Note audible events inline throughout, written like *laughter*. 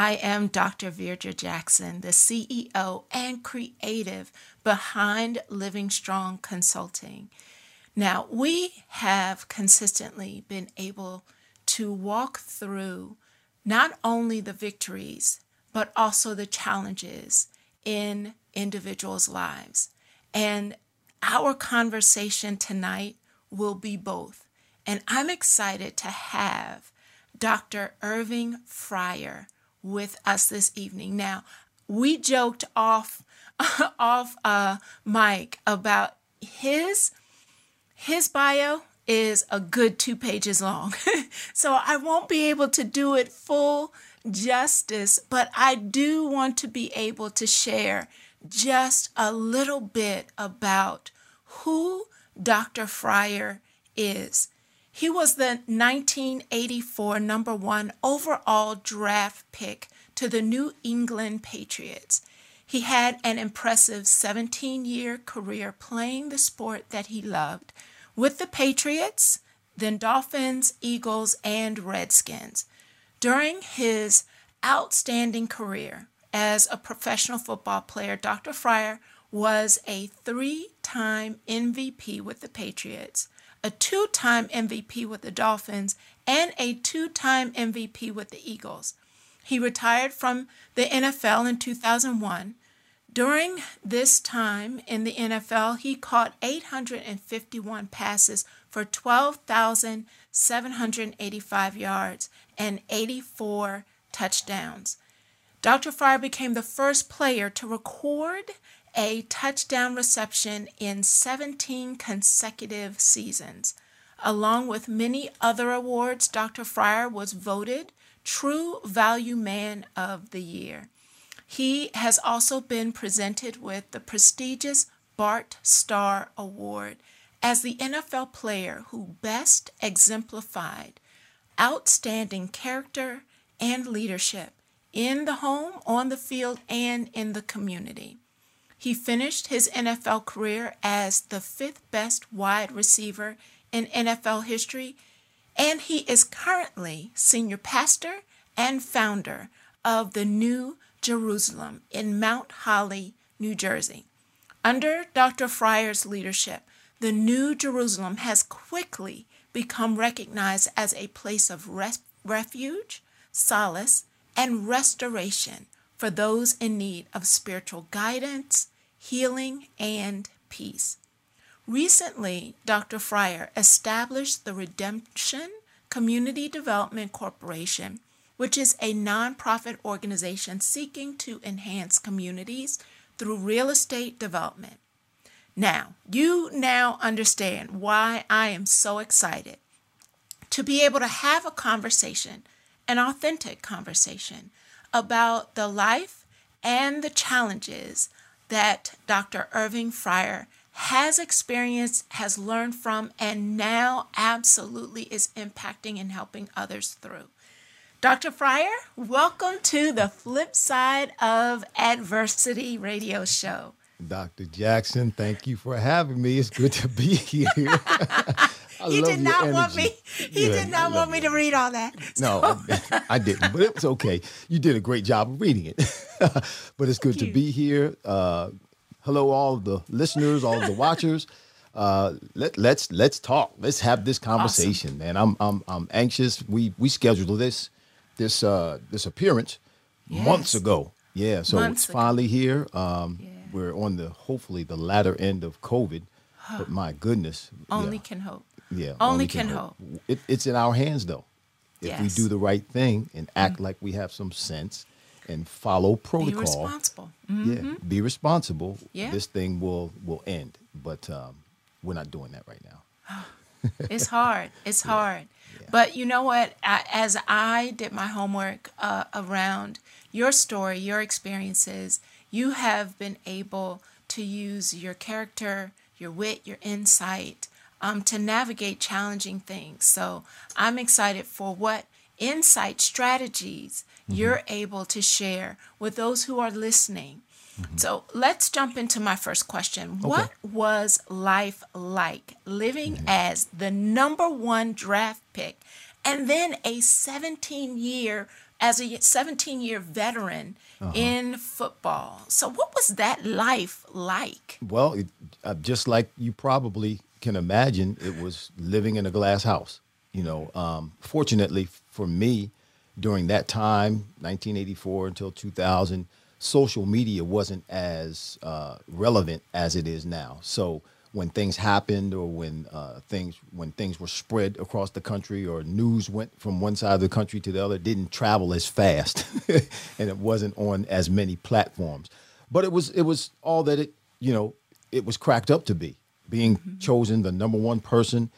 I am Dr. Virdra Jackson, the CEO and creative behind Living Strong Consulting. Now, we have consistently been able to walk through not only the victories, but also the challenges in individuals' lives. And our conversation tonight will be both. And I'm excited to have Dr. Irving Fryar with us this evening. Now, we joked off *laughs* off uh mic about his his bio is a good two pages long. *laughs* so I won't be able to do it full justice, but I do want to be able to share just a little bit about who Dr. Fryar is. He was the 1984 number one overall draft pick to the New England Patriots. He had an impressive 17 year career playing the sport that he loved with the Patriots, then Dolphins, Eagles, and Redskins. During his outstanding career as a professional football player, Dr. Fryar was a three time MVP with the Patriots a two time MVP with the Dolphins, and a two time MVP with the Eagles. He retired from the NFL in 2001. During this time in the NFL, he caught 851 passes for 12,785 yards and 84 touchdowns. Dr. Fryar became the first player to record a touchdown reception in 17 consecutive seasons. Along with many other awards, Dr. Fryar was voted True Value Man of the Year. He has also been presented with the prestigious Bart Starr Award as the NFL player who best exemplified outstanding character and leadership in the home, on the field, and in the community. He finished his NFL career as the fifth best wide receiver in NFL history, and he is currently senior pastor and founder of the New Jerusalem in Mount Holly, New Jersey. Under Dr. Fryar's leadership, the New Jerusalem has quickly become recognized as a place of res- refuge, solace, and restoration for those in need of spiritual guidance, healing, and peace. Recently, Dr. Fryar established the Redemption Community Development Corporation, which is a nonprofit organization seeking to enhance communities through real estate development. Now, you now understand why I am so excited to be able to have a conversation, an authentic conversation about the life and the challenges that Dr. Irving Fryar has experienced, has learned from, and now absolutely is impacting and helping others through. Dr. Fryar, welcome to the flip side of adversity radio show. Dr. Jackson, thank you for having me. It's good to be *laughs* here. *laughs* *laughs* he did not want me. He yeah, did not want me to read all that. So. No, I, I, didn't, but it was okay. You did a great job of reading it. *laughs* but it's good Thank to you. be here. Uh, hello, all the listeners, all the watchers. Uh, let let's let's talk. Let's have this conversation, awesome. man. I'm I'm I'm anxious. We we scheduled this this uh this appearance yes. months ago. Yeah, so months it's ago. finally here. Um, yeah. We're on the hopefully the latter end of COVID, but my goodness, only yeah. can hope. Yeah. Only, only can, can, hope. hope. It, it's in our hands, though. If yes. we do the right thing and act mm-hmm. like we have some sense and follow protocol. Be responsible. Mm-hmm. Yeah. Be responsible. Yeah. This thing will will end. But um, we're not doing that right now. *sighs* it's hard. It's *laughs* yeah. hard. Yeah. But you know what? I, as I did my homework uh, around your story, your experiences, you have been able to use your character, your wit, your insight um, to navigate challenging things. So I'm excited for what insight strategies mm-hmm. you're able to share with those who are listening. Mm-hmm. So let's jump into my first question. Okay. What was life like living mm-hmm. as the number one draft pick and then a 17 year as a 17 year veteran uh-huh. in football. So, what was that life like? Well, it, uh, just like you probably can imagine, it was living in a glass house. You know, um, fortunately for me, during that time, 1984 until 2000, social media wasn't as uh, relevant as it is now. So when things happened or when uh, things when things were spread across the country or news went from one side of the country to the other, didn't travel as fast, *laughs* and it wasn't on as many platforms. But it was it was all that it you know it was cracked up to be. Being mm-hmm. chosen the number one person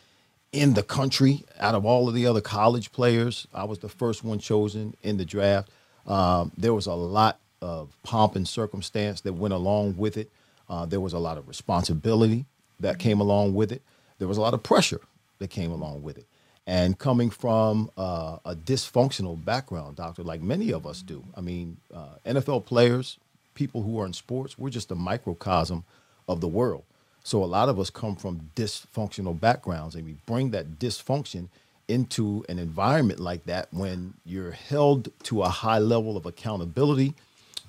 in the country out of all of the other college players, I was the first one chosen in the draft. Um, there was a lot of pomp and circumstance that went along with it. Uh, there was a lot of responsibility that came along with it. There was a lot of pressure that came along with it. And coming from uh, a dysfunctional background, doctor, like many of us do. I mean, uh, NFL players, people who are in sports, we're just a microcosm of the world. So a lot of us come from dysfunctional backgrounds, and we bring that dysfunction into an environment like that when you're held to a high level of accountability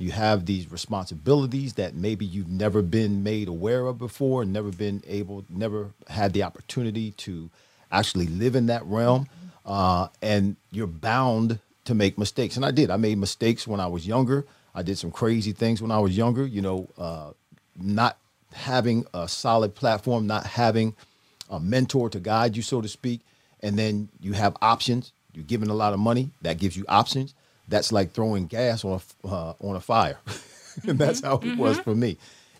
you have these responsibilities that maybe you've never been made aware of before, never been able, never had the opportunity to actually live in that realm. Uh, and you're bound to make mistakes. And I did. I made mistakes when I was younger. I did some crazy things when I was younger, you know, uh, not having a solid platform, not having a mentor to guide you, so to speak. And then you have options. You're given a lot of money. That gives you options that's like throwing gas on a uh, on a fire. *laughs* and that's how it mm-hmm. was for me.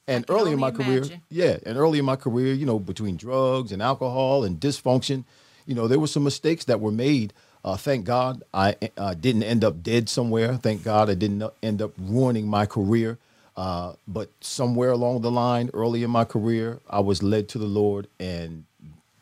And early in my career, yeah, and early in my career, you know, between drugs and alcohol and dysfunction, you know, there were some mistakes that were made. Uh, thank God I uh, didn't end up dead somewhere. Thank God I didn't end up ruining my career. Uh, but somewhere along the line, early in my career, I was led to the Lord. And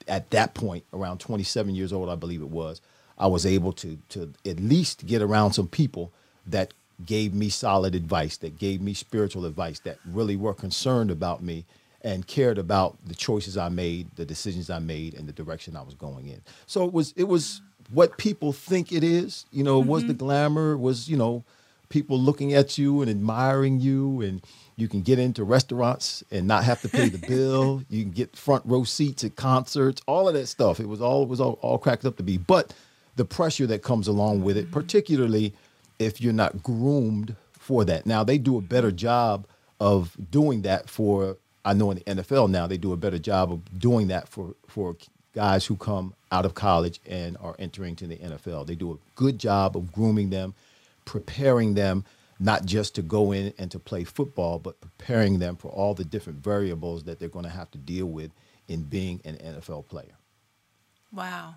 at that point, around 27 years old, I believe it was, I was able to to at least get around some people that gave me solid advice, that gave me spiritual advice, that really were concerned about me and cared about the choices I made, the decisions I made, and the direction I was going in. So it was it was what people think it is. You know, mm-hmm. was the glamour, was you know, people looking at you and admiring you, and you can get into restaurants and not have to pay the bill. *laughs* You can get front row seats at concerts, all of that stuff. It was all it was all, all cracked up to be, but the pressure that comes along with it, particularly if you're not groomed for that. Now, they do a better job of doing that for, I know in the NFL now, they do a better job of doing that for, for guys who come out of college and are entering to the NFL. They do a good job of grooming them, preparing them not just to go in and to play football, but preparing them for all the different variables that they're going to have to deal with in being an NFL player. Wow.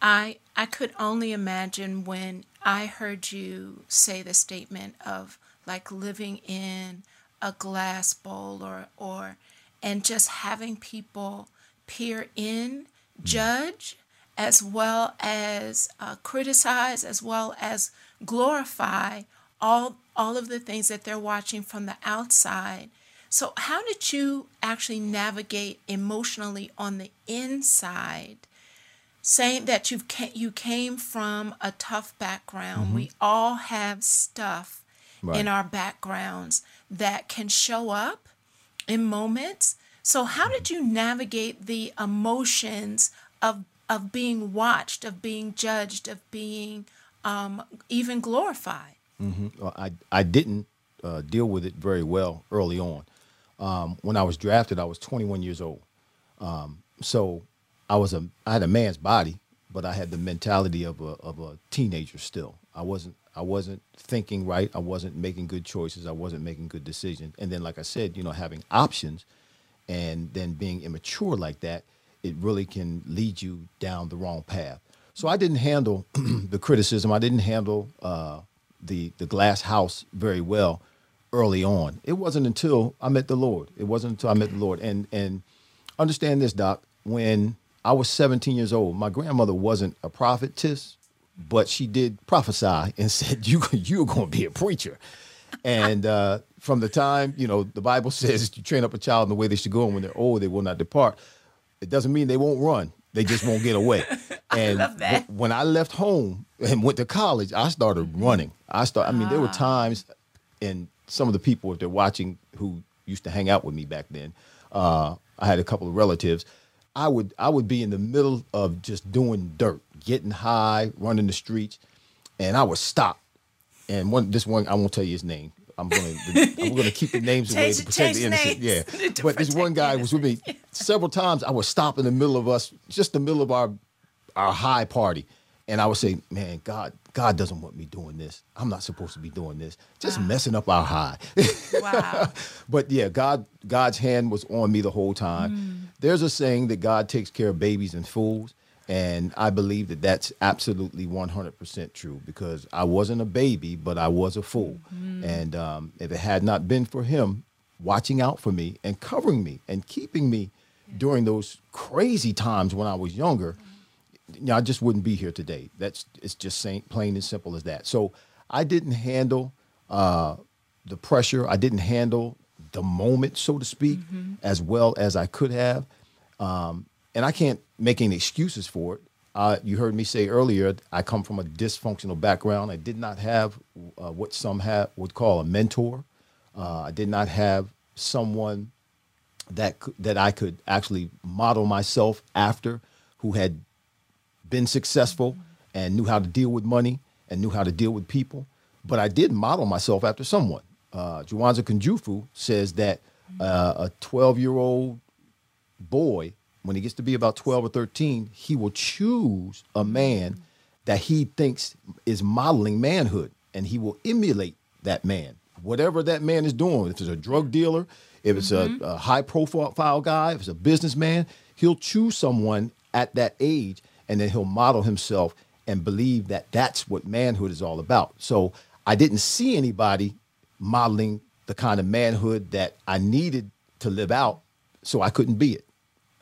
I I could only imagine when I heard you say the statement of like living in a glass bowl or or and just having people peer in, mm. judge, as well as uh, criticize, as well as glorify all all of the things that they're watching from the outside. So, how did you actually navigate emotionally on the inside saying that you you came from a tough background. Mm-hmm. We all have stuff right. in our backgrounds that can show up in moments. So how did you navigate the emotions of of being watched, of being judged, of being um, even glorified? Mm-hmm. Well, I I didn't uh, deal with it very well early on. Um, when I was drafted, I was 21 years old. Um, so I was a I had a man's body, but I had the mentality of a of a teenager still. I wasn't I wasn't thinking right. I wasn't making good choices. I wasn't making good decisions. And then, like I said, you know, having options, and then being immature like that, it really can lead you down the wrong path. So I didn't handle *clears throat* the criticism. I didn't handle uh, the the glass house very well early on. It wasn't until I met the Lord. It wasn't until I met the Lord. And and understand this, Doc. When I was 17 years old, my grandmother wasn't a prophetess, but she did prophesy and *laughs* said, "You you're going to be a preacher." And uh, from the time you know, the Bible *laughs* says you train up a child in the way they should go, and when they're old, they will not depart. It doesn't mean they won't run. They just won't get away. *laughs* and love that. when I left home and went to college, I started running. I start. I mean, there were times, and some of the people, if they're watching, who used to hang out with me back then, uh, I had a couple of relatives. I would I would be in the middle of just doing dirt, getting high, running the streets, and I would stop. And one this one I won't tell you his name. I'm going to I'm going to keep the names away to protect the innocent. Yeah, *laughs* to but this one guy was with me several times. I would stop in the middle of us, just the middle of our our high party, and I would say, "Man, God, God doesn't want me doing this. I'm not supposed to be doing this. Just messing up our high." Wow. *laughs* but yeah, God God's hand was on me the whole time. There's a saying that God takes care of babies and fools, and I believe that that's absolutely 100% true because I wasn't a baby, but I was a fool. And um, if it had not been for Him watching out for me and covering me and keeping me during those crazy times when I was younger, you know, I just wouldn't be here today. That's it's just plain and simple as that. So I didn't handle uh, the pressure. I didn't handle the moment, so to speak, as well as I could have. Um, and I can't make any excuses for it. Uh, you heard me say earlier, I come from a dysfunctional background. I did not have uh, what some have, would call a mentor. Uh, I did not have someone that that I could actually model myself after, who had been successful and knew how to deal with money and knew how to deal with people. But I did model myself after someone. Uh, Jawanza Kunjufu says that uh, a 12 year old boy, when he gets to be about 12 or 13, he will choose a man that he thinks is modeling manhood and he will emulate that man. Whatever that man is doing, if it's a drug dealer, if it's a, mm-hmm. a high profile guy, if it's a businessman, he'll choose someone at that age and then he'll model himself and believe that that's what manhood is all about. So I didn't see anybody modeling the kind of manhood that I needed to live out, so I couldn't be it.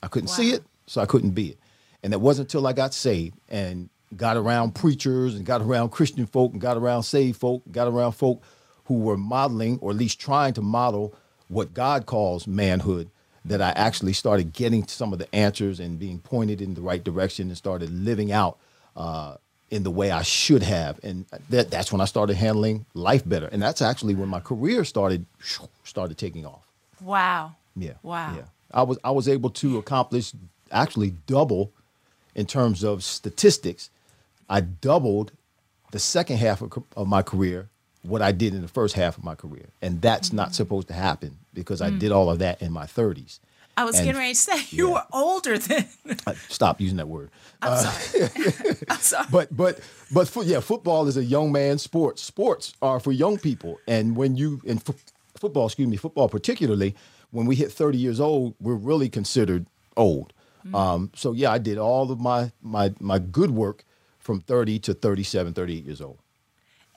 I couldn't see it, so I couldn't be it. And it wasn't until I got saved and got around preachers and got around Christian folk and got around saved folk, got around folk who were modeling or at least trying to model what God calls manhood that I actually started getting some of the answers and being pointed in the right direction and started living out uh, in the way I should have. And that, that's when I started handling life better. And that's actually when my career started started taking off. Wow. Yeah. Wow. Yeah. I was I was able to accomplish actually double in terms of statistics. I doubled the second half of, of my career what I did in the first half of my career, and that's Mm-hmm. not supposed to happen because I mm. did all of that in my 30s. I was And- getting ready to say you yeah. were older than. *laughs* Uh, stop using that word. I'm uh, sorry. *laughs* I'm sorry. but but but for, yeah, football is a young man's sport. Sports are for young people, and when you in fo- football, excuse me, football particularly, when we hit thirty years old, we're really considered old. Um, so yeah, I did all of my my my good work from thirty to 37, 38 years old.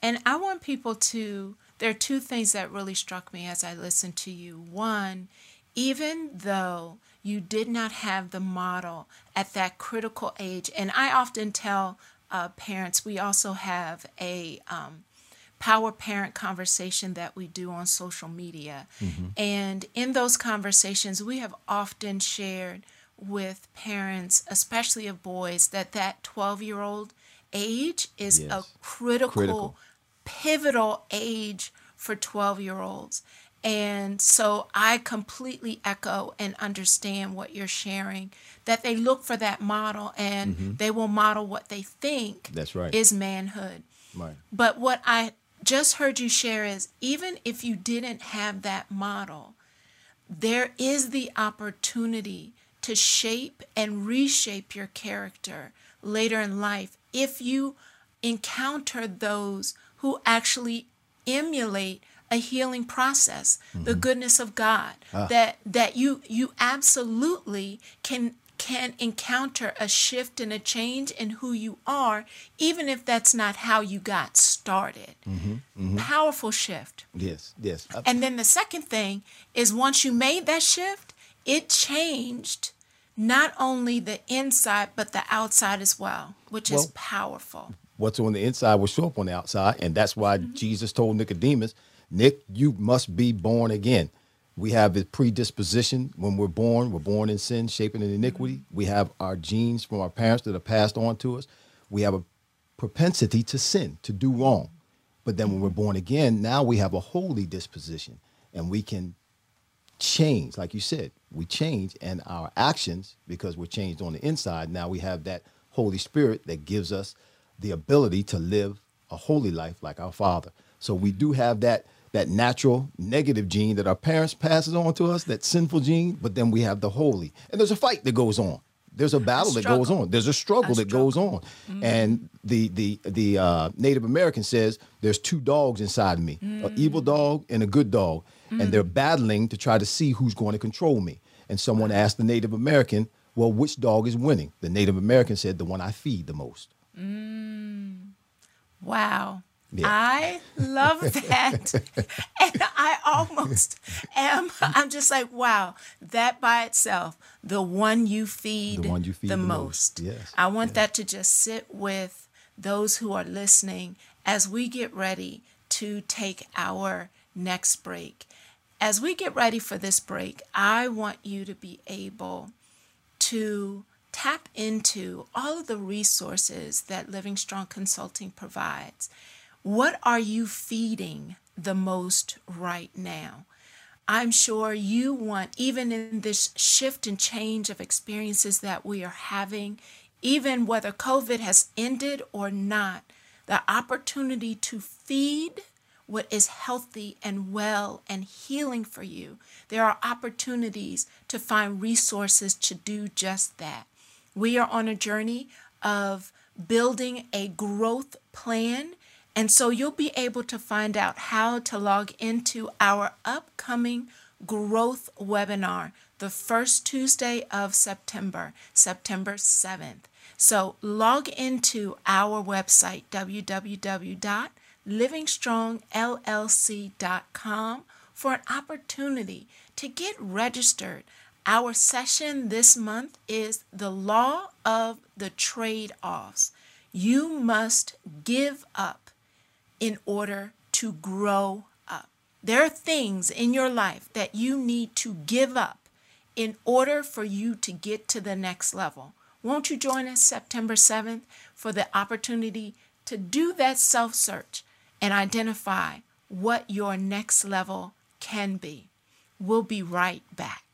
And I want people to, there are two things that really struck me as I listened to you. One, even though you did not have the model at that critical age, and I often tell uh, parents, we also have a um, power parent conversation that we do on social media. And in those conversations, we have often shared with parents, especially of boys, that that 12 year old age is a critical, Critical. pivotal age for 12 year olds. And so I completely echo and understand what you're sharing that they look for that model and they will model what they think Mm-hmm. That's right. is manhood. Right. But what I just heard you share is even if you didn't have that model, there is the opportunity to shape and reshape your character later in life if you encounter those who actually emulate a healing process the mm-hmm. goodness of god ah. that that you you absolutely can can encounter a shift and a change in who you are, even if that's not how you got started. Mm-hmm, mm-hmm. Powerful shift. Yes, yes. And then the second thing is once you made that shift, it changed not only the inside, but the outside as well, which well, is powerful. What's on the inside will show up on the outside. And that's why mm-hmm. Jesus told Nicodemus, Nick, you must be born again. We have a predisposition when we're born. We're born in sin, shaping in iniquity. We have our genes from our parents that are passed on to us. We have a propensity to sin, to do wrong. But then when we're born again, now we have a holy disposition and we can change. Like you said, we change and our actions, because we're changed on the inside, now we have that Holy Spirit that gives us the ability to live a holy life like our Father. So we do have that that natural negative gene that our parents passes on to us, that sinful gene, but then we have the holy. And there's a fight that goes on. There's a battle a that goes on. There's a struggle a that struggle. goes on. Mm-hmm. And the the the uh, Native American says there's two dogs inside of me, mm-hmm. an evil dog and a good dog, mm-hmm. and they're battling to try to see who's going to control me. And someone asked the Native American, "Well, which dog is winning?" The Native American said, "The one I feed the most." Mm. Wow. Yeah. I love *laughs* that. and I almost am, I'm just like, wow, that by itself, the one you feed the, one you feed the, the most. most. Yes. I want yes. that to just sit with those who are listening as we get ready to take our next break. As we get ready for this break, I want you to be able to tap into all of the resources that Living Strong Consulting provides. What are you feeding the most right now? I'm sure you want, even in this shift and change of experiences that we are having, even whether COVID has ended or not, the opportunity to feed what is healthy and well and healing for you. There are opportunities to find resources to do just that. We are on a journey of building a growth plan and so you'll be able to find out how to log into our upcoming growth webinar the first Tuesday of September, September 7th. So log into our website, www.livingstrongllc.com, for an opportunity to get registered. Our session this month is the law of the trade offs. You must give up in order to grow up. There are things in your life that you need to give up in order for you to get to the next level. Won't you join us September 7th for the opportunity to do that self search and identify what your next level can be? We'll be right back.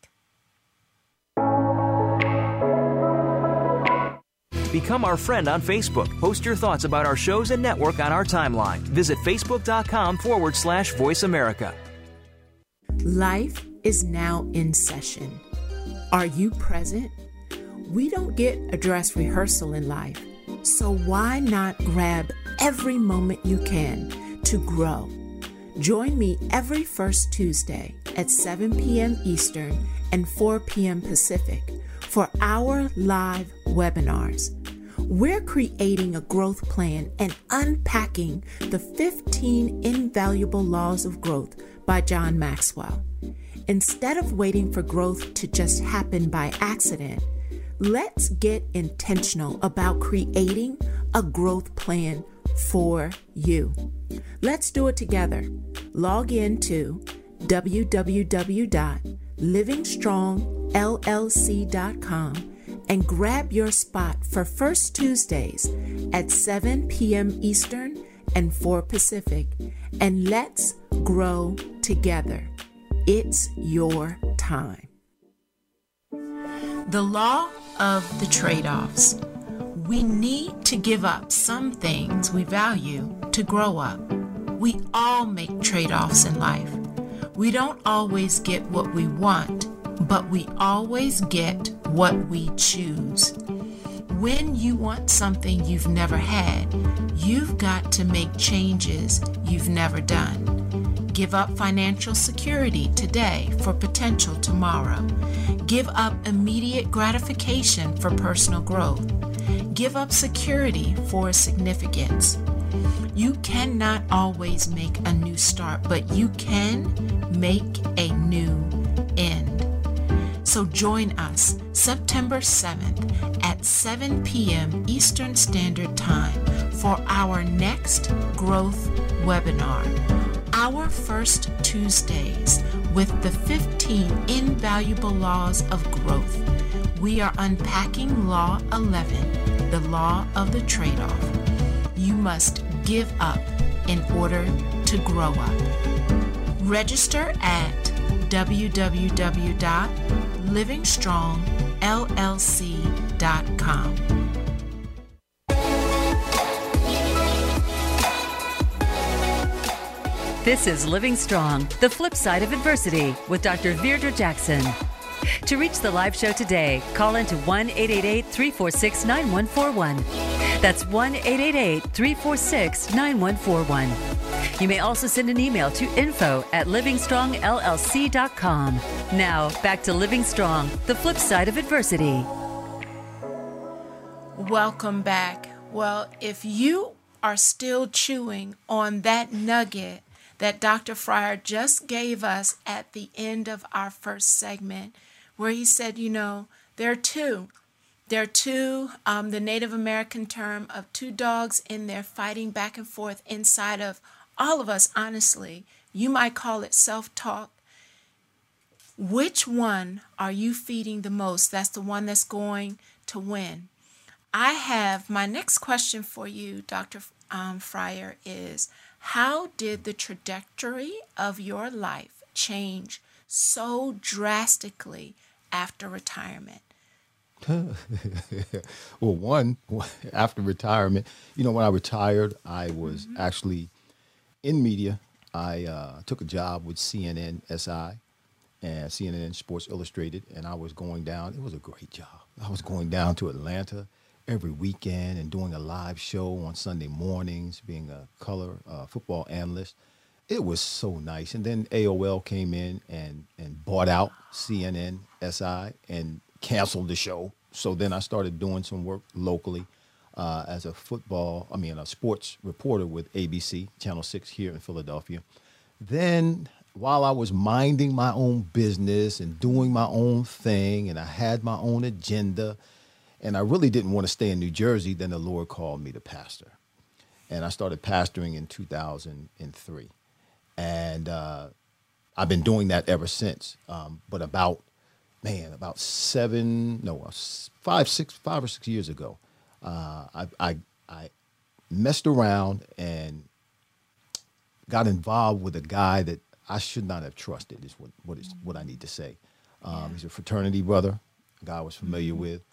Become our friend on Facebook. Post your thoughts about our shows and network on our timeline. Visit facebook.com forward slash voice America. Life is now in session. Are you present? We don't get a dress rehearsal in life, so why not grab every moment you can to grow? Join me every first Tuesday at 7 p.m. Eastern and 4 p.m. Pacific for our live webinars. We're creating a growth plan and unpacking the 15 invaluable laws of growth by John Maxwell. Instead of waiting for growth to just happen by accident, let's get intentional about creating a growth plan for you. Let's do it together. Log in to www.livingstrongllc.com and grab your spot for First Tuesdays at 7 p.m. Eastern and 4 Pacific. And let's grow together. It's your time. The law of the trade offs. We need to give up some things we value to grow up. We all make trade offs in life. We don't always get what we want, but we always get what we choose. When you want something you've never had, you've got to make changes you've never done. Give up financial security today for potential tomorrow. Give up immediate gratification for personal growth. Give up security for significance. You cannot always make a new start, but you can make a new end. So join us September 7th at 7 p.m. Eastern Standard Time for our next growth webinar. Our first Tuesdays with the 15 invaluable laws of growth. We are unpacking Law 11, the law of the trade off. You must give up in order to grow up. Register at www.livingstrongllc.com. This is Living Strong, the flip side of adversity with Dr. Virdra Jackson. To reach the live show today, call into 1 888 346 9141. That's 1 888 346 9141. You may also send an email to info at livingstrongllc.com. Now, back to Living Strong, the flip side of adversity. Welcome back. Well, if you are still chewing on that nugget that Dr. Fryar just gave us at the end of our first segment, where he said, you know, there are two. There are two, um, the Native American term of two dogs in there fighting back and forth inside of all of us, honestly. You might call it self talk. Which one are you feeding the most? That's the one that's going to win. I have my next question for you, Dr. Um, Fryar, is how did the trajectory of your life change so drastically after retirement? *laughs* well, one, *laughs* after retirement, you know, when I retired, I was mm-hmm. actually in media. I uh, took a job with CNN SI and CNN Sports Illustrated, and I was going down. It was a great job. I was going down to Atlanta every weekend and doing a live show on Sunday mornings, being a color uh, football analyst. It was so nice. And then AOL came in and, and bought out CNN SI and canceled the show. So then I started doing some work locally uh, as a football, I mean, a sports reporter with ABC, Channel 6 here in Philadelphia. Then while I was minding my own business and doing my own thing, and I had my own agenda, and I really didn't want to stay in New Jersey, then the Lord called me to pastor. And I started pastoring in 2003. And uh, I've been doing that ever since. Um, but about, man, about seven, no, uh, five, six, five or six years ago, uh, I, I, I messed around and got involved with a guy that I should not have trusted. Is what what is what I need to say. Um, yeah. He's a fraternity brother, a guy I was familiar mm-hmm. with.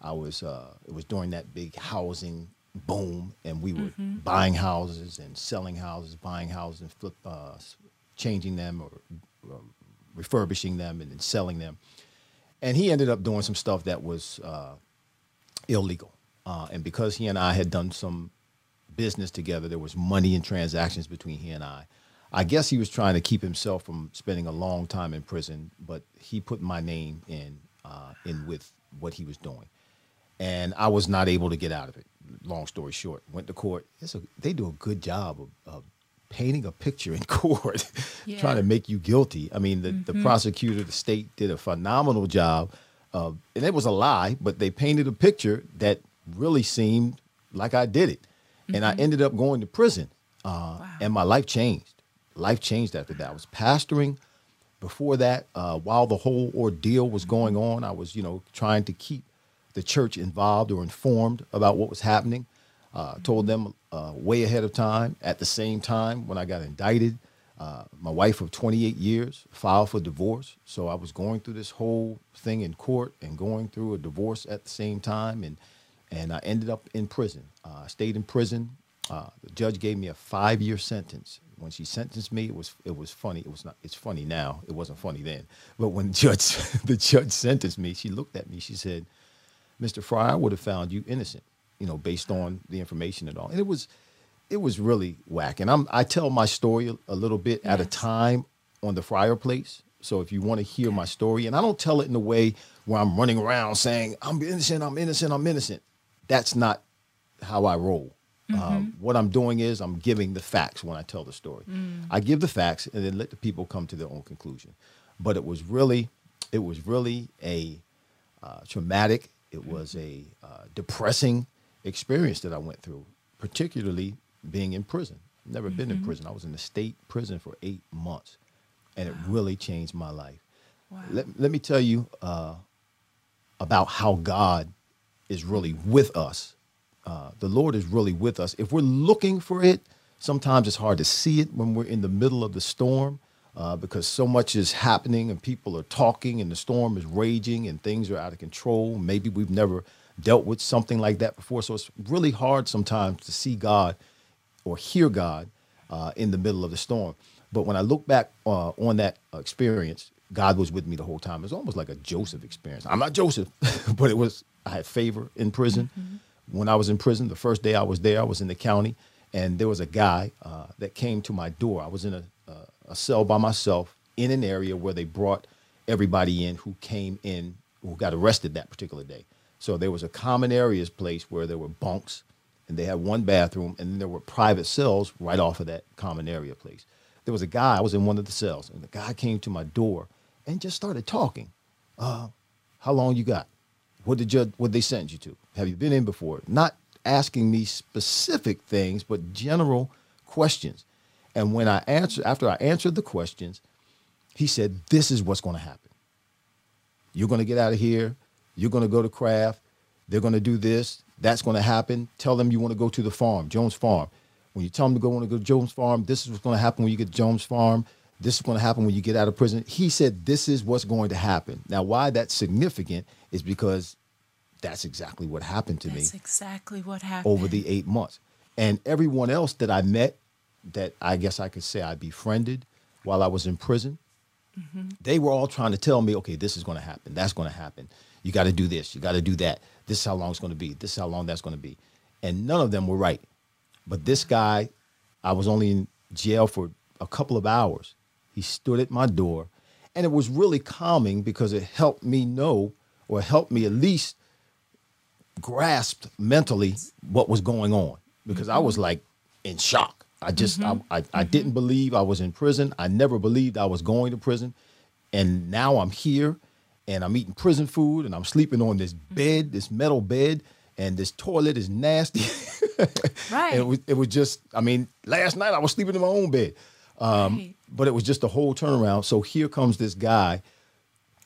I was uh, it was during that big housing boom, and we were mm-hmm. buying houses and selling houses, buying houses and flip, uh, changing them or, or, refurbishing them and then selling them. And he ended up doing some stuff that was uh, illegal. Uh, and because he and I had done some business together, there was money and transactions between he and I. I guess he was trying to keep himself from spending a long time in prison, but he put my name in uh, in with what he was doing, and I was not able to get out of it. Long story short, went to court. A, they do a good job of, of painting a picture in *laughs* court, yeah. trying to make you guilty. I mean, the, mm-hmm. the prosecutor, the state did a phenomenal job, and it was a lie, but they painted a picture that really seemed like I did it. Mm-hmm. And I mm-hmm. ended up going to prison. Uh, wow. And my life changed. Life changed after that. I was pastoring. Before that, uh, while the whole ordeal was going on, I was, you know, trying to keep the church involved or informed about what was happening. Uh, told them uh, way ahead of time. At the same time, when I got indicted, uh, my wife of 28 years filed for divorce. So I was going through this whole thing in court and going through a divorce at the same time. And and I ended up in prison. Uh, I stayed in prison. Uh, the judge gave me a five-year sentence. When she sentenced me, it was it was funny. It was not. It's funny now. It wasn't funny then. But when the *laughs* judge the judge sentenced me, she looked at me. She said, "Mr. Fryar, I would have found you innocent, you know, based on the information and all." And it was it was really whack. And I'm I tell my story a, little bit yes. at a time on the Fryar Place So if you want to hear my story, and I don't tell it in a way where I'm running around saying I'm innocent, I'm innocent, I'm innocent. That's not how I roll. Um, what I'm doing is I'm giving the facts when I tell the story. I give the facts and then let the people come to their own conclusion. But it was really, it was really a uh, traumatic. It was a uh, depressing experience that I went through, particularly being in prison. Never been in prison. I was in the state prison for eight months, and it really changed my life. Let, let me tell you uh, about how God is really with us. Uh, the Lord is really with us. If we're looking for it, sometimes it's hard to see it when we're in the middle of the storm uh, because so much is happening and people are talking and the storm is raging and things are out of control. Maybe we've never dealt with something like that before. So it's really hard sometimes to see God or hear God uh, in the middle of the storm. But when I look back uh, on that experience, God was with me the whole time. It was almost like a Joseph experience. I'm not Joseph, *laughs* but it was, I had favor in prison. When I was in prison, the first day I was there, I was in the county, and there was a guy uh, that came to my door. I was in a, a, a cell by myself in an area where they brought everybody in who came in, who got arrested that particular day. So there was a common areas place where there were bunks, and they had one bathroom, and then there were private cells right off of that common area place. There was a guy, I was in one of the cells, and the guy came to my door and just started talking. Uh, how long you got? What did judge what they sent you to? Have you been in before? Not asking me specific things, but general questions. And when I answered, after I answered the questions, he said, This is what's going to happen. You're going to get out of here. You're going to go to CRAF. They're going to do this. That's going to happen. Tell them you want to go to the farm, Jones Farm. When you tell them to go want to go to Jones Farm, this is what's going to happen when you get to Jones Farm. This is going to happen when you get out of prison. He said, This is what's going to happen. Now, why that's significant is because that's exactly what happened to That's me That's exactly what happened. over the eight months. And everyone else that I met, that I guess I could say I befriended while I was in prison, mm-hmm. they were all trying to tell me, okay, this is going to happen. That's going to happen. You got to do this. You got to do that. This is how long it's going to be. This is how long that's going to be. And none of them were right. But this guy, I was only in jail for a couple of hours. He stood at my door. And it was really calming because it helped me know or helped me at least grasped mentally what was going on because I was like in shock. I just I, mm-hmm. I, I didn't believe I was in prison. I never believed I was going to prison. And now I'm here and I'm eating prison food and I'm sleeping on this bed, this metal bed, and this toilet is nasty. *laughs* Right. And it was it was just, I mean, last night I was sleeping in my own bed. Um, Right. but it was just a whole turnaround. So here comes this guy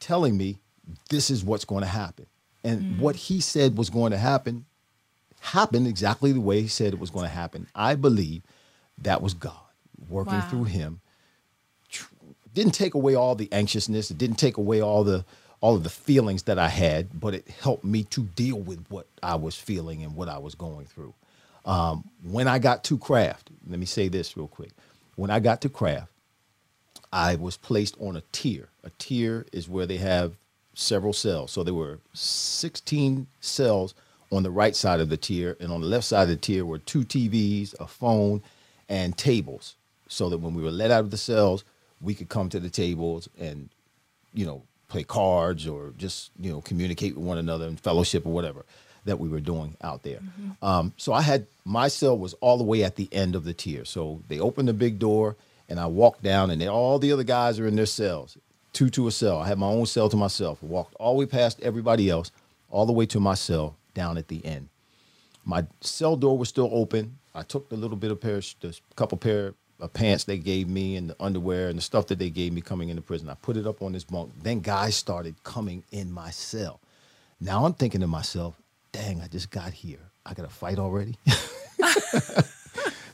telling me this is what's going to happen. And what he said was going to happen happened exactly the way he said it was going to happen. I believe that was God working Wow. through him. Didn't take away all the anxiousness, it didn't take away all the all of the feelings that I had, but it helped me to deal with what I was feeling and what I was going through. Um, when I got to CRAF, let me say this real quick. When I got to CRAF, I was placed on a tier. A tier is where they have several cells. So there were 16 cells on the right side of the tier, and on the left side of the tier were two TVs, a phone, and tables. So that when we were let out of the cells, we could come to the tables and, you know, play cards or just, you know, communicate with one another and fellowship or whatever that we were doing out there. Um, so I had my cell was all the way at the end of the tier. So they opened the big door and I walked down and then all the other guys are in their cells, two to a cell. I had my own cell to myself. I walked all the way past everybody else, all the way to my cell down at the end. My cell door was still open. I took the little bit of pair, the couple pair of pants they gave me and the underwear and the stuff that they gave me coming into prison. I put it up on this bunk. Then guys started coming in my cell. Now I'm thinking to myself, dang, I just got here. I got to fight already. *laughs*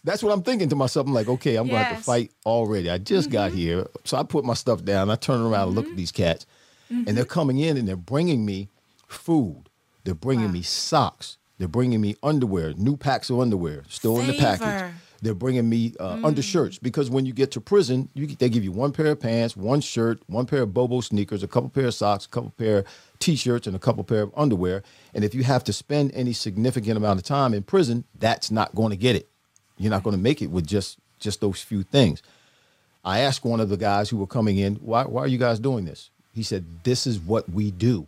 That's what I'm thinking to myself. I'm like, okay, I'm going to have to fight already. I just got mm-hmm. here. So I put my stuff down. I turn around and look at mm-hmm. these cats, and they're mm-hmm. coming in and they're bringing me food. They're bringing Wow. me socks. They're bringing me underwear, new packs of underwear, still in the package. They're bringing me uh, undershirts because when you get to prison, you, they give you one pair of pants, one shirt, one pair of Bobo sneakers, a couple pair of socks, a couple pair of t-shirts, and a couple pair of underwear. And if you have to spend any significant amount of time in prison, that's not going to get it. You're not going to make it with just just those few things. I asked one of the guys who were coming in, why, why are you guys doing this? He said, This is what we do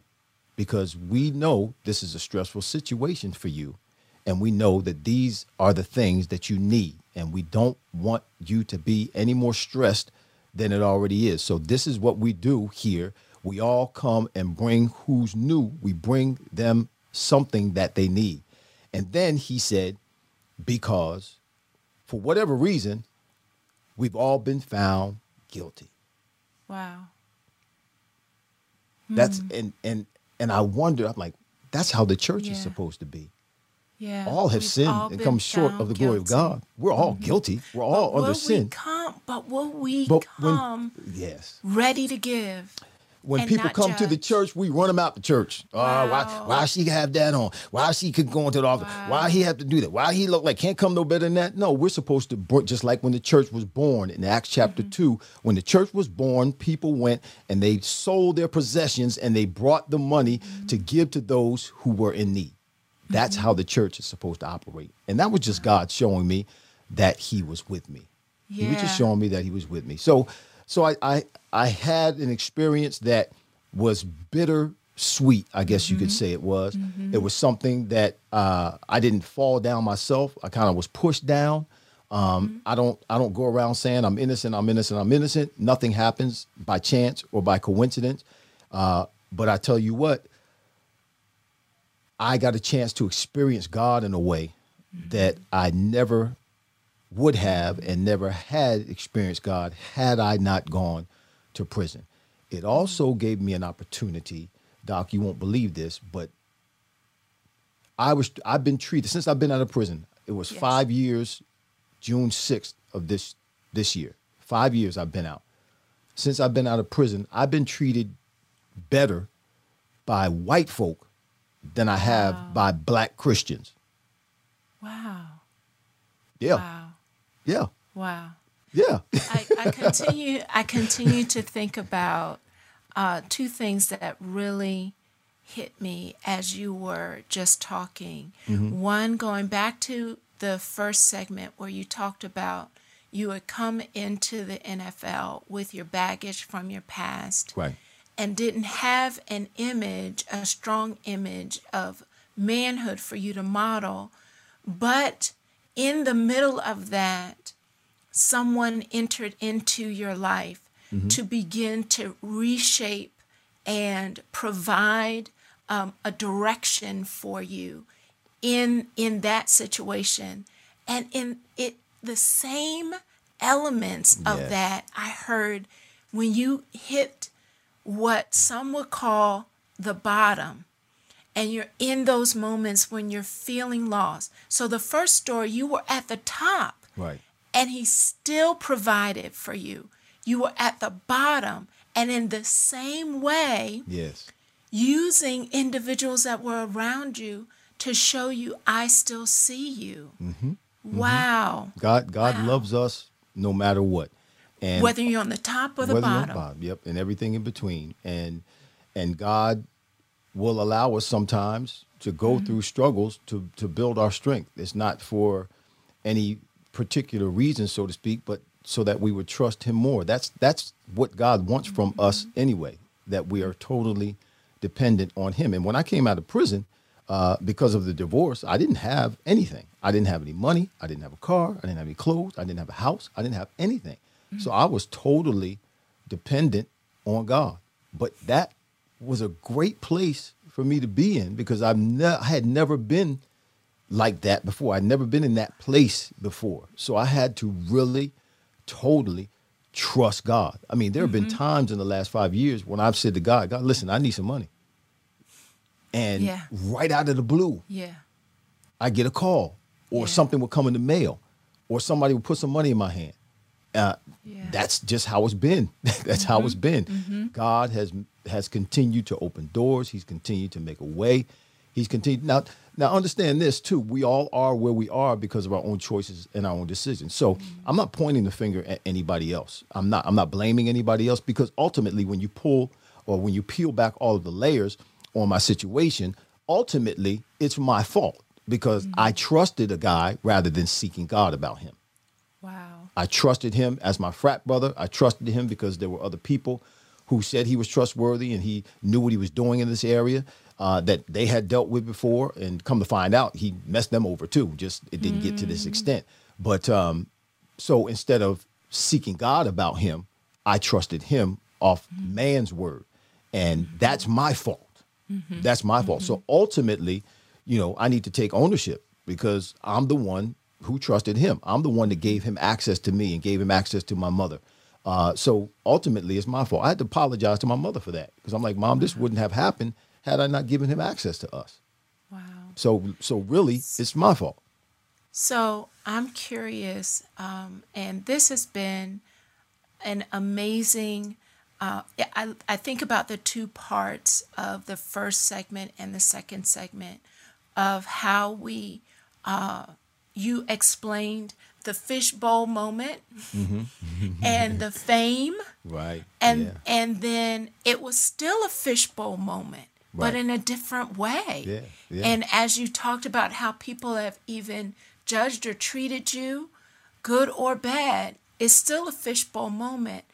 because we know this is a stressful situation for you. And we know that these are the things that you need. And we don't want you to be any more stressed than it already is. So, this is what we do here. We all come and bring who's new, we bring them something that they need. And then he said, Because for whatever reason, we've all been found guilty. Wow. That's hmm. and and and I wonder, I'm like, that's how the church Yeah. is supposed to be. Yeah. All have sinned and come short of the glory of. Mm-hmm. God. We're all guilty. We're all But under will sin. We come, but will we But when- come yes. ready to give? When people come to the church, we run them out the church. Oh, why Wow. why she have that on? Why she could go into the office? Why he have to do that? Why he look like can't come no better than that? No, we're supposed to just like when the church was born in Acts chapter Mm-hmm. 2, when the church was born, people went and they sold their possessions and they brought the money Mm-hmm. to give to those who were in need. That's how the church is supposed to operate. And that was just God showing me that he was with me. He was just showing me that he was with me. So so I I, I had an experience that was bitter sweet, I guess you could say it was. It was something that uh, I didn't fall down myself. I kind of was pushed down. Um, I don't I don't go around saying I'm innocent, I'm innocent, I'm innocent. Nothing happens by chance or by coincidence. Uh, but I tell you what, I got a chance to experience God in a way that I never would have and never had experienced God had I not gone to prison. It also gave me an opportunity, Doc, you won't believe this, but I was I've been treated since I've been out of prison. It was Yes. 5 years June 6th of this this year. 5 years I've been out. Since I've been out of prison, I've been treated better by white folk than I have by black Christians. Wow. Yeah. Wow. Yeah. Wow. Yeah. *laughs* I, I continue I continue to think about uh, two things that really hit me as you were just talking. One, going back to the first segment where you talked about you had come into the NFL with your baggage from your past right. And didn't have an image, a strong image of manhood for you to model. But in the middle of that, someone entered into your life to begin to reshape and provide um, a direction for you in in that situation. And in it the same elements of that i heard when you hit what some would call the bottom and you're in those moments when you're feeling lost so the first story you were at the top Right. and he still provided for you. You were at the bottom, and in the same way, Yes. using individuals that were around you to show you, I still see you. Mm-hmm. Mm-hmm. Wow. God God Wow. loves us no matter what. And Whether you're on the top or the on bottom. Yep, and everything in between. And and God will allow us sometimes to go Mm-hmm. through struggles to to build our strength. It's not for any particular reason, so to speak, but so that we would trust him more. That's that's what God wants from us Mm-hmm. anyway, that we are totally dependent on him. And when I came out of prison, uh, because of the divorce, I didn't have anything. I didn't have any money. I didn't have a car. I didn't have any clothes. I didn't have a house. I didn't have anything. So I was totally dependent on God. But that was a great place for me to be in because I've ne- I had never been like that before. I'd never been in that place before. So I had to really, totally trust God. I mean, there have been mm-hmm. times in the last five years when I've said to God, God, listen, I need some money. And Yeah. right out of the blue, Yeah. I get a call or Yeah. something will come in the mail or somebody will put some money in my hand. Uh, Yeah. Mm-hmm. That's just how it's been. *laughs* that's how it's been. God has has continued to open doors. He's continued to make a way. He's continued now. Now understand this too. We all are where we are because of our own choices and our own decisions. So Mm-hmm. I'm not pointing the finger at anybody else. I'm not. I'm not blaming anybody else because ultimately, when you pull or when you peel back all of the layers on my situation, ultimately it's my fault because Mm-hmm. I trusted a guy rather than seeking God about him. Wow. I trusted him as my frat brother. I trusted him because there were other people who said he was trustworthy and he knew what he was doing in this area uh, that they had dealt with before. And come to find out, he messed them over too. Just it didn't mm. get to this extent. But um, so instead of seeking God about him, I trusted him off mm. man's word, and mm-hmm. that's my fault. Mm-hmm. That's my fault. So mm-hmm. ultimately, you know, I need to take ownership because I'm the one who trusted him. I'm the one that gave him access to me and gave him access to my mother. Uh, so ultimately, it's my fault. I had to apologize to my mother for that because I'm like, Mom, this wouldn't have happened had I not given him access to us. Wow. So, so really, it's my fault. So I'm curious, um, and this has been an amazing. Uh, I, I think about the two parts of the first segment and the second segment of how we uh, you explained the fishbowl moment mm-hmm. *laughs* and the fame right and yeah. and then it was still a fishbowl moment right. but in a different way yeah. yeah. and as you talked about how people have even judged or treated you good or bad it's still a fishbowl moment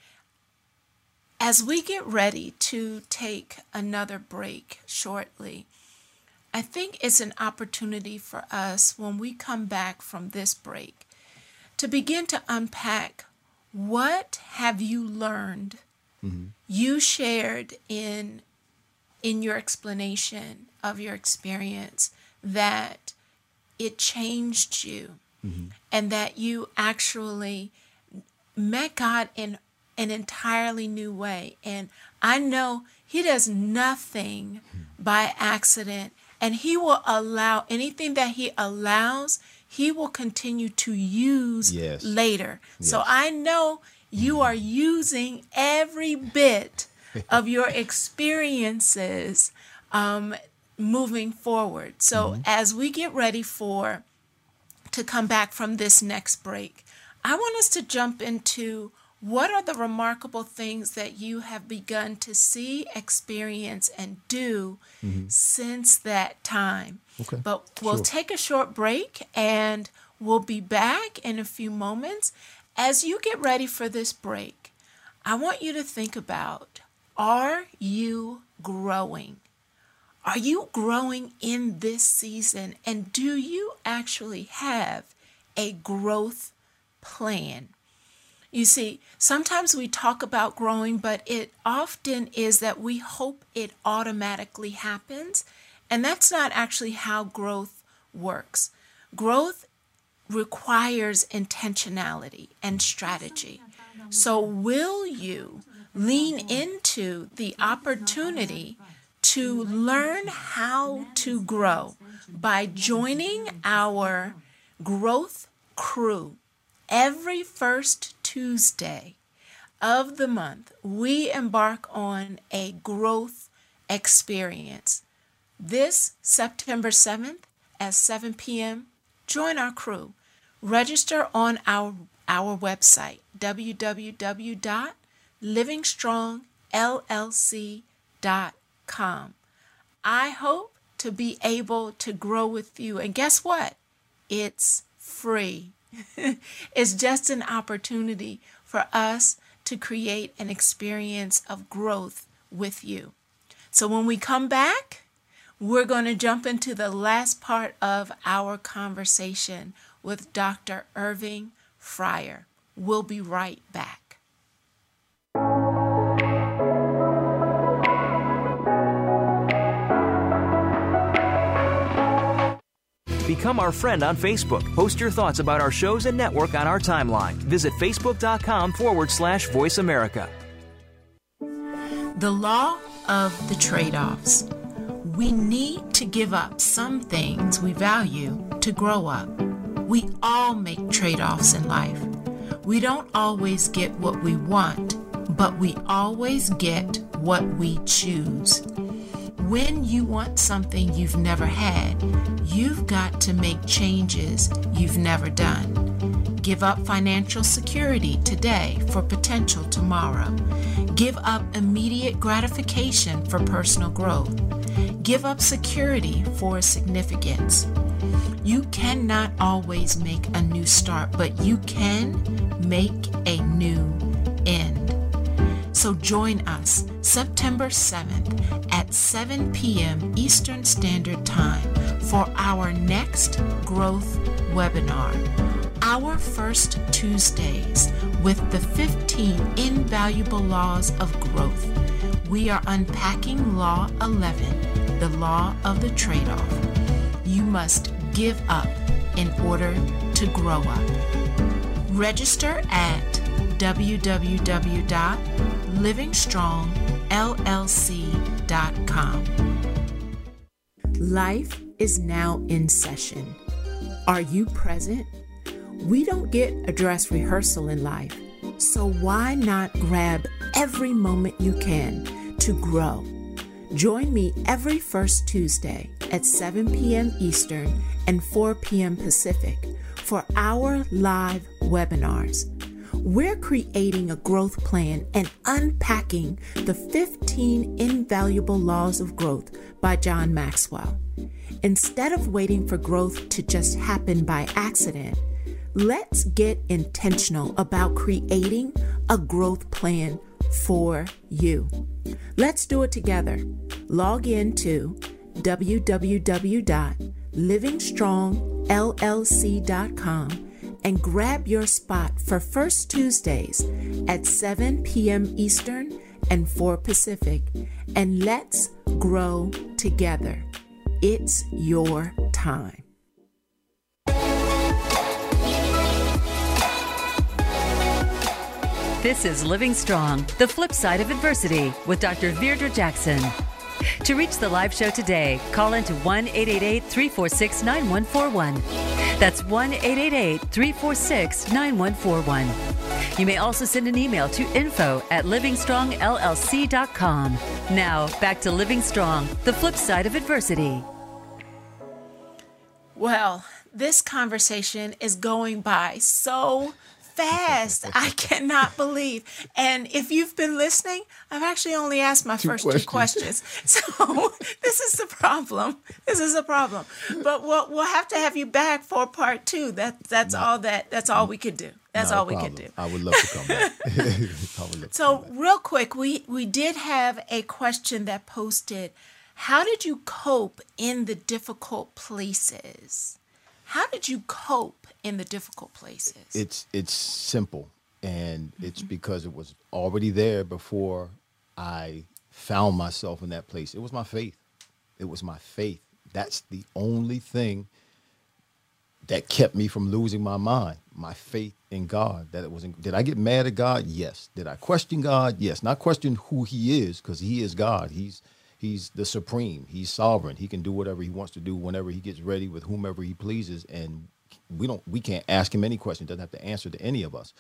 as we get ready to take another break shortly I think it's an opportunity for us when we come back from this break to begin to unpack what have you learned mm-hmm. you shared in in your explanation of your experience that it changed you mm-hmm. and that you actually met God in an entirely new way and I know he does nothing mm-hmm. by accident and He will allow anything that He allows, He will continue to use yes. later. Yes. So I know you are using every bit *laughs* of your experiences um, moving forward. So mm-hmm. as we get ready for to come back from this next break, I want us to jump into what are the remarkable things that you have begun to see, experience, and do mm-hmm. since that time? Okay. But we'll sure. take a short break and we'll be back in a few moments. As you get ready for this break, I want you to think about are you growing? Are you growing in this season? And do you actually have a growth plan? You see, sometimes we talk about growing, but it often is that we hope it automatically happens. And that's not actually how growth works. Growth requires intentionality and strategy. So, will you lean into the opportunity to learn how to grow by joining our growth crew every first Tuesday of the month, we embark on a growth experience. This September 7th at 7 p.m., join our crew. Register on our, our website, www.livingstrongllc.com. I hope to be able to grow with you. And guess what? It's free. *laughs* it's just an opportunity for us to create an experience of growth with you. So when we come back, we're going to jump into the last part of our conversation with Dr. Irving Fryar. We'll be right back. Become our friend on Facebook. Post your thoughts about our shows and network on our timeline. Visit facebook.com forward slash voice America. The law of the trade offs. We need to give up some things we value to grow up. We all make trade offs in life. We don't always get what we want, but we always get what we choose. When you want something you've never had, you've got to make changes you've never done. Give up financial security today for potential tomorrow. Give up immediate gratification for personal growth. Give up security for significance. You cannot always make a new start, but you can make a new end. So join us September 7th at 7 p.m. Eastern Standard Time for our next growth webinar. Our first Tuesdays with the 15 invaluable laws of growth. We are unpacking Law 11, the law of the trade off. You must give up in order to grow up. Register at www.livingstrongllc.com. Life is now in session. Are you present? We don't get a dress rehearsal in life, so why not grab every moment you can to grow? Join me every first Tuesday at 7 p.m. Eastern and 4 p.m. Pacific for our live webinars. We're creating a growth plan and unpacking the 15 invaluable laws of growth by John Maxwell. Instead of waiting for growth to just happen by accident, let's get intentional about creating a growth plan for you. Let's do it together. Log in to www.livingstrongllc.com and grab your spot for First Tuesdays at 7 p.m. Eastern and 4 Pacific. And let's grow together. It's your time. This is Living Strong, the flip side of adversity with Dr. Virdra Jackson. To reach the live show today, call into 1 888 346 9141. That's 1 888 346 9141. You may also send an email to info at livingstrongllc.com. Now, back to Living Strong, the flip side of adversity. Well, this conversation is going by so fast. I cannot believe. And if you've been listening, I've actually only asked my two first questions. two questions. *laughs* So *laughs* this is the problem. This is a problem. But we'll we'll have to have you back for part two. That that's not, all that that's all we could do. That's all we could do. I would love to come back. *laughs* so come back. real quick, we we did have a question that posted. How did you cope in the difficult places? How did you cope in the difficult places? It's it's simple, and mm-hmm. it's because it was already there before I found myself in that place. It was my faith. It was my faith. That's the only thing that kept me from losing my mind. My faith in God. That it was. Did I get mad at God? Yes. Did I question God? Yes. Not question who He is, because He is God. He's He's the supreme. He's sovereign. He can do whatever he wants to do whenever he gets ready with whomever he pleases, and we don't we can't ask him any question. Doesn't have to answer to any of us.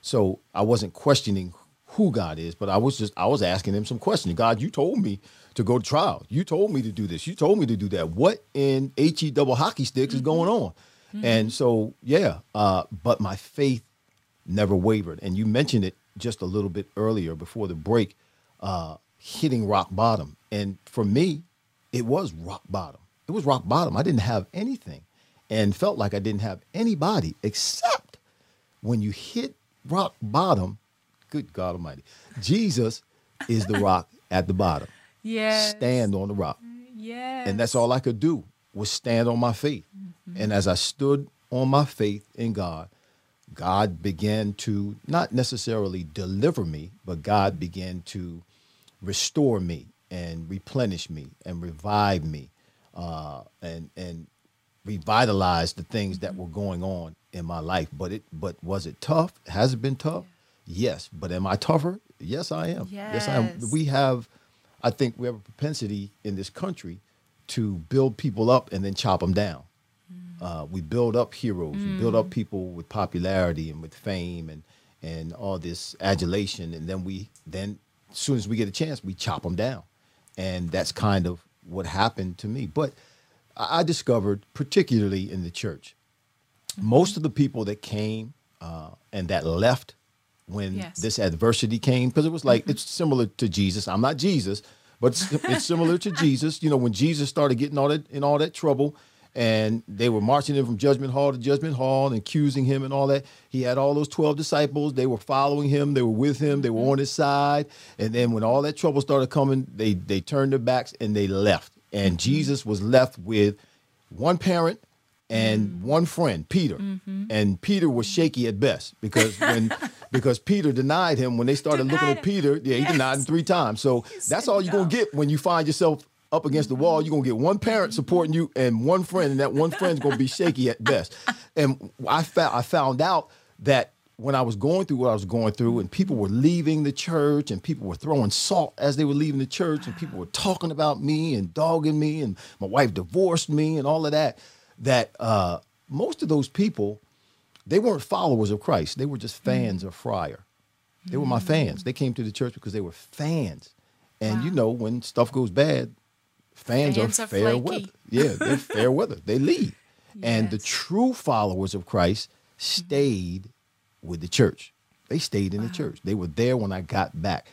So I wasn't questioning who God is, but I was just I was asking him some questions. God, you told me to go to trial. You told me to do this. You told me to do that. What in he double hockey sticks mm-hmm. is going on? Mm-hmm. And so yeah, uh, but my faith never wavered. And you mentioned it just a little bit earlier before the break, uh, hitting rock bottom. And for me, it was rock bottom. It was rock bottom. I didn't have anything and felt like I didn't have anybody except when you hit rock bottom, good God Almighty, Jesus is the rock at the bottom. Yes. Stand on the rock. Yes. And that's all I could do was stand on my faith. Mm-hmm. And as I stood on my faith in God, God began to not necessarily deliver me, but God began to restore me and replenish me and revive me uh, and and revitalize the things that were going on in my life. But it but was it tough? Has it been tough? Yes. But am I tougher? Yes, I am. Yes, yes I am. We have, I think, we have a propensity in this country to build people up and then chop them down. Mm. Uh, we build up heroes. Mm. We build up mm. people with popularity and with fame and and all this adulation, and then we then as soon as we get a chance, we chop them down, and that's kind of what happened to me. But I discovered, particularly in the church, most of the people that came uh, and that left when yes. this adversity came, because it was like, mm-hmm. it's similar to Jesus. I'm not Jesus, but it's, *laughs* it's similar to Jesus. You know, when Jesus started getting all that in all that trouble, and they were marching him from judgment hall to judgment hall and accusing him and all that. He had all those 12 disciples. They were following him. They were with him. They were on his side. And then when all that trouble started coming, they, they turned their backs and they left. And Jesus was left with one parent and Mm. one friend, Peter. Mm-hmm. And Peter was shaky at best because when *laughs* because Peter denied him when they started looking at. Peter, yeah, he denied him three times. So that's all you're gonna get when you find yourself up against the wall. You're gonna get one parent supporting you and one friend, and that one friend's gonna be shaky at best. *laughs* And I found I found out that when I was going through what I was going through, and people were leaving the church, and people were throwing salt as they were leaving the church, and people were talking about me and dogging me, and my wife divorced me, and all of that. That uh, most of those people, they weren't followers of Christ. They were just fans of Fryar. They were my fans. They came to the church because they were fans. And you know, when stuff goes bad, fans, Fans are are fair flaky. weather. Yeah, they're fair weather. They leave. *laughs* And the true followers of Christ stayed with the church. They stayed in the church. They were there when I got back.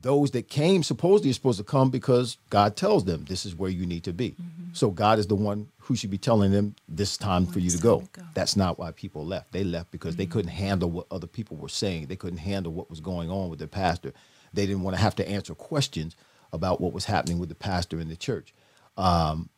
Those that came supposedly are supposed to come because God tells them this is where you need to be. So God is the one who should be telling them this time for you to go. to go. That's not why people left. They left because they couldn't handle what other people were saying. They couldn't handle what was going on with their pastor. They didn't want to have to answer questions about what was happening with the pastor in the church. Um,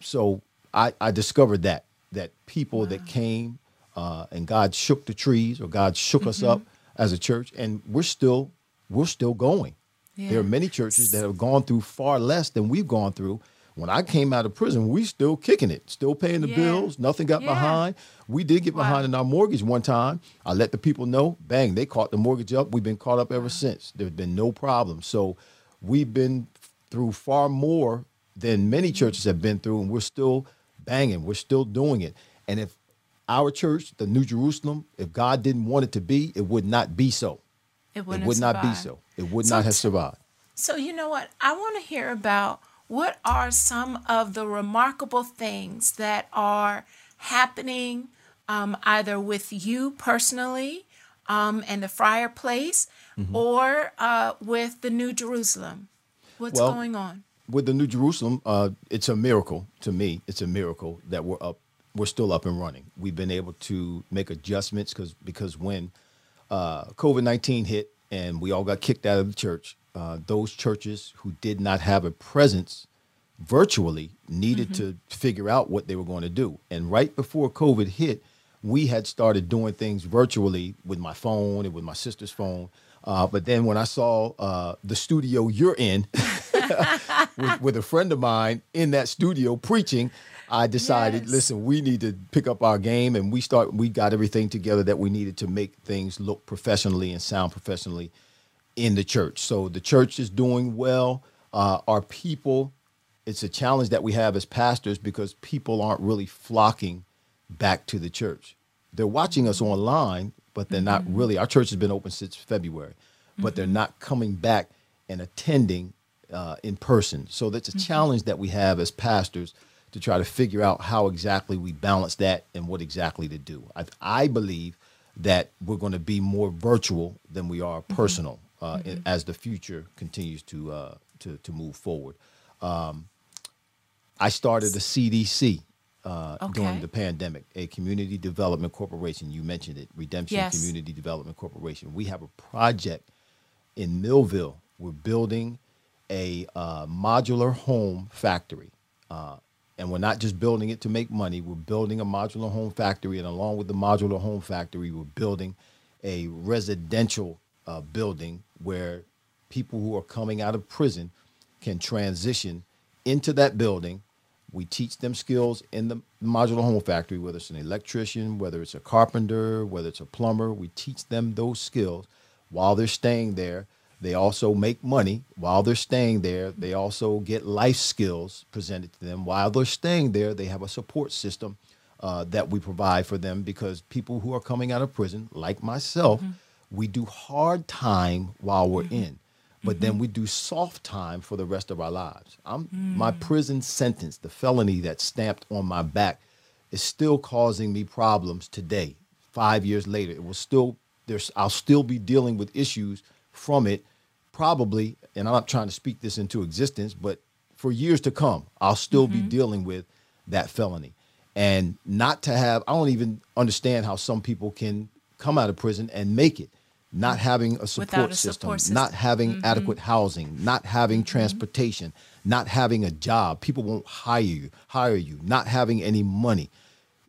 so I, I discovered that that people that came uh, and God shook the trees or God shook us up Mm-hmm. as a church, and we're still we're still going. There are many churches that have gone through far less than we've gone through. When I came out of prison, we still kicking it, still paying the Yeah. bills. Nothing got Yeah. behind. We did get Wow. behind in our mortgage one time. I let the people know. Bang, they caught the mortgage up. We've been caught up ever since. There's been no problem. So we've been through far more than many churches have been through, and we're still banging. We're still doing it. And if our church, the New Jerusalem, if God didn't want it to be, it would not be so. It It wouldn't would not be so. It would So not have survived. So, you know what? I want to hear about what are some of the remarkable things that are happening um, either with you personally um, and the Fryar Place Mm-hmm. or uh, with the New Jerusalem. What's Well, going on? with the New Jerusalem, uh, it's a miracle to me. It's a miracle that we're up, we're still up and running. We've been able to make adjustments because because when uh, COVID nineteen hit and we all got kicked out of the church, uh, those churches who did not have a presence virtually needed to figure out what they were going to do. And right before COVID hit, we had started doing things virtually with my phone and with my sister's phone. Uh, but then when I saw uh, the studio you're in *laughs* *laughs* with, with a friend of mine in that studio preaching, I decided, Yes. listen, we need to pick up our game, and we start. We got everything together that we needed to make things look professionally and sound professionally in the church. So the church is doing well. Uh, our people, it's a challenge that we have as pastors because people aren't really flocking back to the church. They're watching us mm-hmm. online, but they're not mm-hmm. really. Our church has been open since February, but they're mm-hmm. not coming back and attending uh, in person. So that's a challenge that we have as pastors to try to figure out how exactly we balance that and what exactly to do. I, I believe that we're going to be more virtual than we are personal uh, in- as the future continues to uh, to to move forward. Um, I started a CDC uh, during the pandemic, a community development corporation. You mentioned it, Redemption Yes. Community Development Corporation. We have a project in Millville. We're building a uh, modular home factory. Uh, and we're not just building it to make money, we're building a modular home factory. And along with the modular home factory, we're building a residential uh, building where people who are coming out of prison can transition into that building. We teach them skills in the modular home factory, whether it's an electrician, whether it's a carpenter, whether it's a plumber. We teach them those skills while they're staying there. They also make money while they're staying there. They also get life skills presented to them while they're staying there. They have a support system uh, that we provide for them because people who are coming out of prison, like myself, mm-hmm. we do hard time while we're mm-hmm. in, but then mm-hmm. we do soft time for the rest of our lives. I'm, My mm. prison sentence, the felony that's stamped on my back, is still causing me problems today. Five years later, it will still there's I'll still be dealing with issues from it, probably. And I'm not trying to speak this into existence, but for years to come, I'll still be mm-hmm. dealing with that felony. and not to have. I don't even understand how some people can come out of prison and make it. Not mm. having a support, a system, support system. not having mm-hmm. adequate housing, not having mm-hmm. transportation, not having a job. People won't hire you, hire you, not having any money.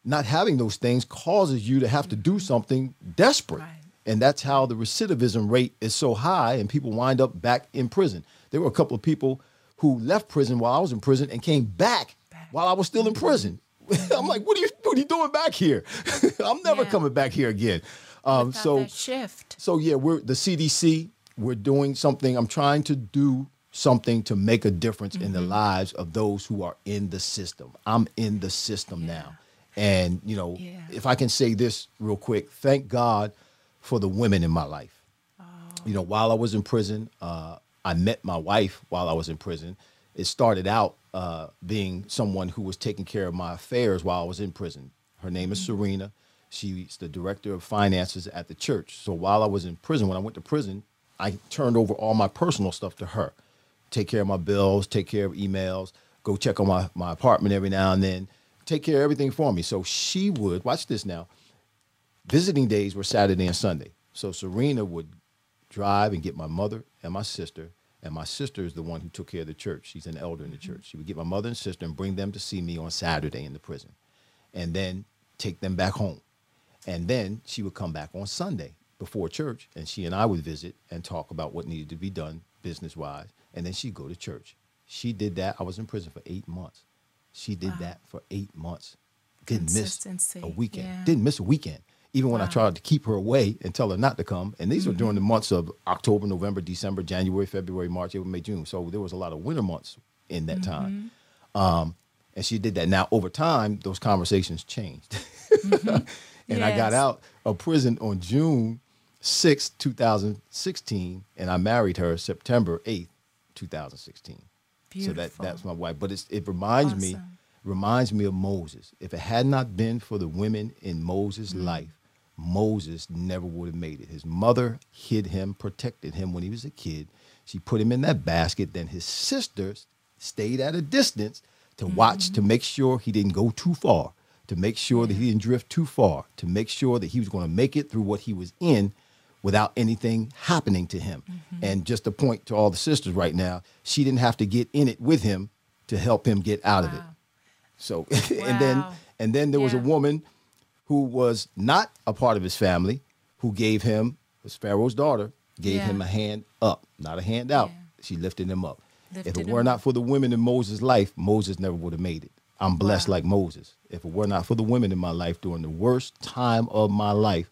Not having those things causes you to have to do something desperate. Right. And that's how the recidivism rate is so high and people wind up back in prison. There were a couple of people who left prison while I was in prison and came back, Back. while I was still in prison. *laughs* I'm like, what are you what are you doing back here? *laughs* I'm never Yeah. coming back here again. Um, so shift. so yeah, we're the CDC. We're doing something. I'm trying to do something to make a difference in the Mm-hmm. lives of those who are in the system. I'm in the system now, and you know, Yeah. if I can say this real quick, thank God for the women in my life. Oh. You know, while I was in prison, uh, I met my wife while I was in prison. It started out uh, being someone who was taking care of my affairs while I was in prison. Her name is Mm-hmm. Serena. She's the director of finances at the church. So while I was in prison, when I went to prison, I turned over all my personal stuff to her. Take care of my bills, take care of emails, go check on my, my apartment every now and then, take care of everything for me. So she would, watch this now, visiting days were Saturday and Sunday. So Serena would drive and get my mother and my sister. And my sister is the one who took care of the church. She's an elder in the church. She would get my mother and sister and bring them to see me on Saturday in the prison and then take them back home. And then she would come back on Sunday before church and she and I would visit and talk about what needed to be done business wise. And then she'd go to church. She did that. I was in prison for eight months. She did that for eight months. Didn't miss a weekend. yeah. Didn't miss a weekend. Even when I tried to keep her away and tell her not to come. And these were during the months of October, November, December, January, February, March, April, May, June. So there was a lot of winter months in that time. Um, and she did that. Now, over time, those conversations changed. *laughs* and I got out of prison on June 6, 2016, and I married her September 8th, 2016. Beautiful. So that that's my wife. But it's, it reminds me reminds me of Moses. If it had not been for the women in Moses' Mm. life, Moses never would have made it. His mother hid him, protected him when he was a kid. She put him in that basket. Then his sisters stayed at a distance to watch Mm-hmm. to make sure he didn't go too far, to make sure that he didn't drift too far, to make sure that he was going to make it through what he was in without anything happening to him. Mm-hmm. And just to point to all the sisters right now, she didn't have to get in it with him to help him get out of it. Wow. So *laughs* and then and then there was a woman who was not a part of his family who gave him was Pharaoh's daughter gave Yeah. him a hand up, not a hand out. Yeah. She lifted him up. if it were up. not for the women in Moses' life, Moses never would have made it. I'm blessed Wow. like Moses. If it were not for the women in my life during the worst time of my life,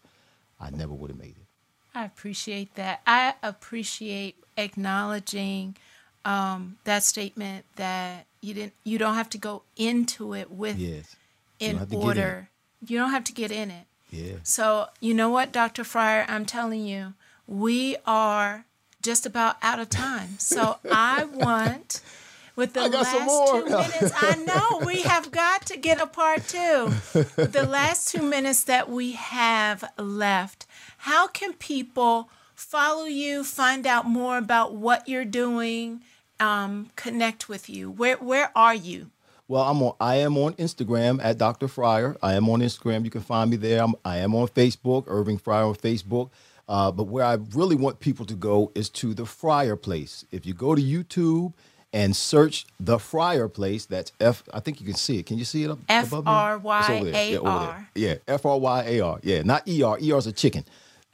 I never would have made it. I appreciate that. I appreciate acknowledging um, that statement that you didn't. You don't have to go into it with Yes. In have to get in it. order. You don't have to get in it. Yeah. So you know what, Dr. Fryar, I'm telling you, we are just about out of time. So *laughs* I want. With the last two minutes, I know we have got to get a part two. the last two minutes that we have left, how can people follow you, find out more about what you're doing, um, connect with you? Where where are you? Well, I'm on. I am on Instagram at Dr. Fryar. I am on Instagram. You can find me there. I'm, I am on Facebook, Irving Fryar on Facebook. Uh, but where I really want people to go is to the Fryar Place. If you go to YouTube and search the Fryar Place, that's F. I think you can see it. Can you see it up above me? It's over. Yeah. F-R-Y-A-R. Yeah, F R Y A R. Yeah, not E R. E R is a chicken.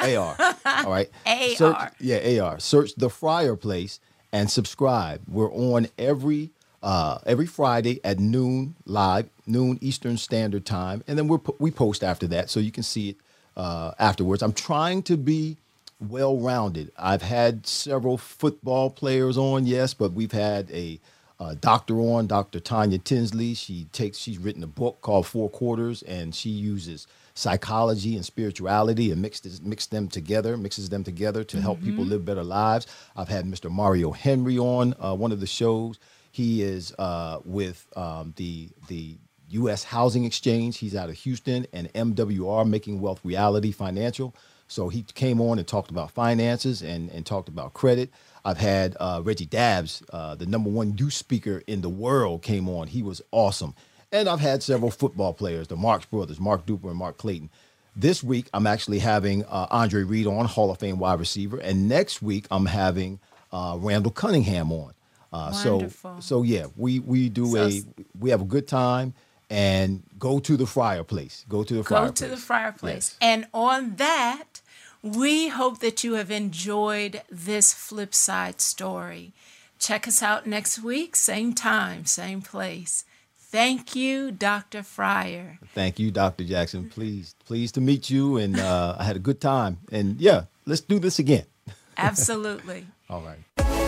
A R. *laughs* All right. A-R. Search- yeah, A R. Search the Fryar Place and subscribe. We're on every uh, every Friday at noon live, noon Eastern Standard Time, and then we we post after that, so you can see it uh, afterwards. I'm trying to be well rounded. I've had several football players on, yes, but we've had a uh, doctor on, Dr. Tanya Tinsley. She takes she's written a book called Four Quarters, and she uses psychology and spirituality and mixes mix them together, mixes them together to help people live better lives. I've had Mr. Mario Henry on uh, one of the shows. He is uh, with um, the the U.S. Housing Exchange. He's out of Houston and MWR, Making Wealth Reality Financial. So he came on and talked about finances and, and talked about credit. I've had uh, Reggie Dabbs, uh, the number one youth speaker in the world, came on. He was awesome. And I've had several football players, the Marx brothers, Mark Duper and Mark Clayton. This week, I'm actually having uh, Andre Reed on, Hall of Fame wide receiver, and next week I'm having uh, Randall Cunningham on. Uh, So, so yeah, we we do So a we have a good time, and go to the Fryar Place. Go to the Go Fryar Place. to the Fryar Place. Yes. And on that, we hope that you have enjoyed this flip side story. Check us out next week, same time, same place. Thank you, Dr. Fryar. Thank you, Dr. Jackson. Pleased, pleased to meet you, and uh, I had a good time. And yeah, let's do this again. *laughs* Absolutely. All right.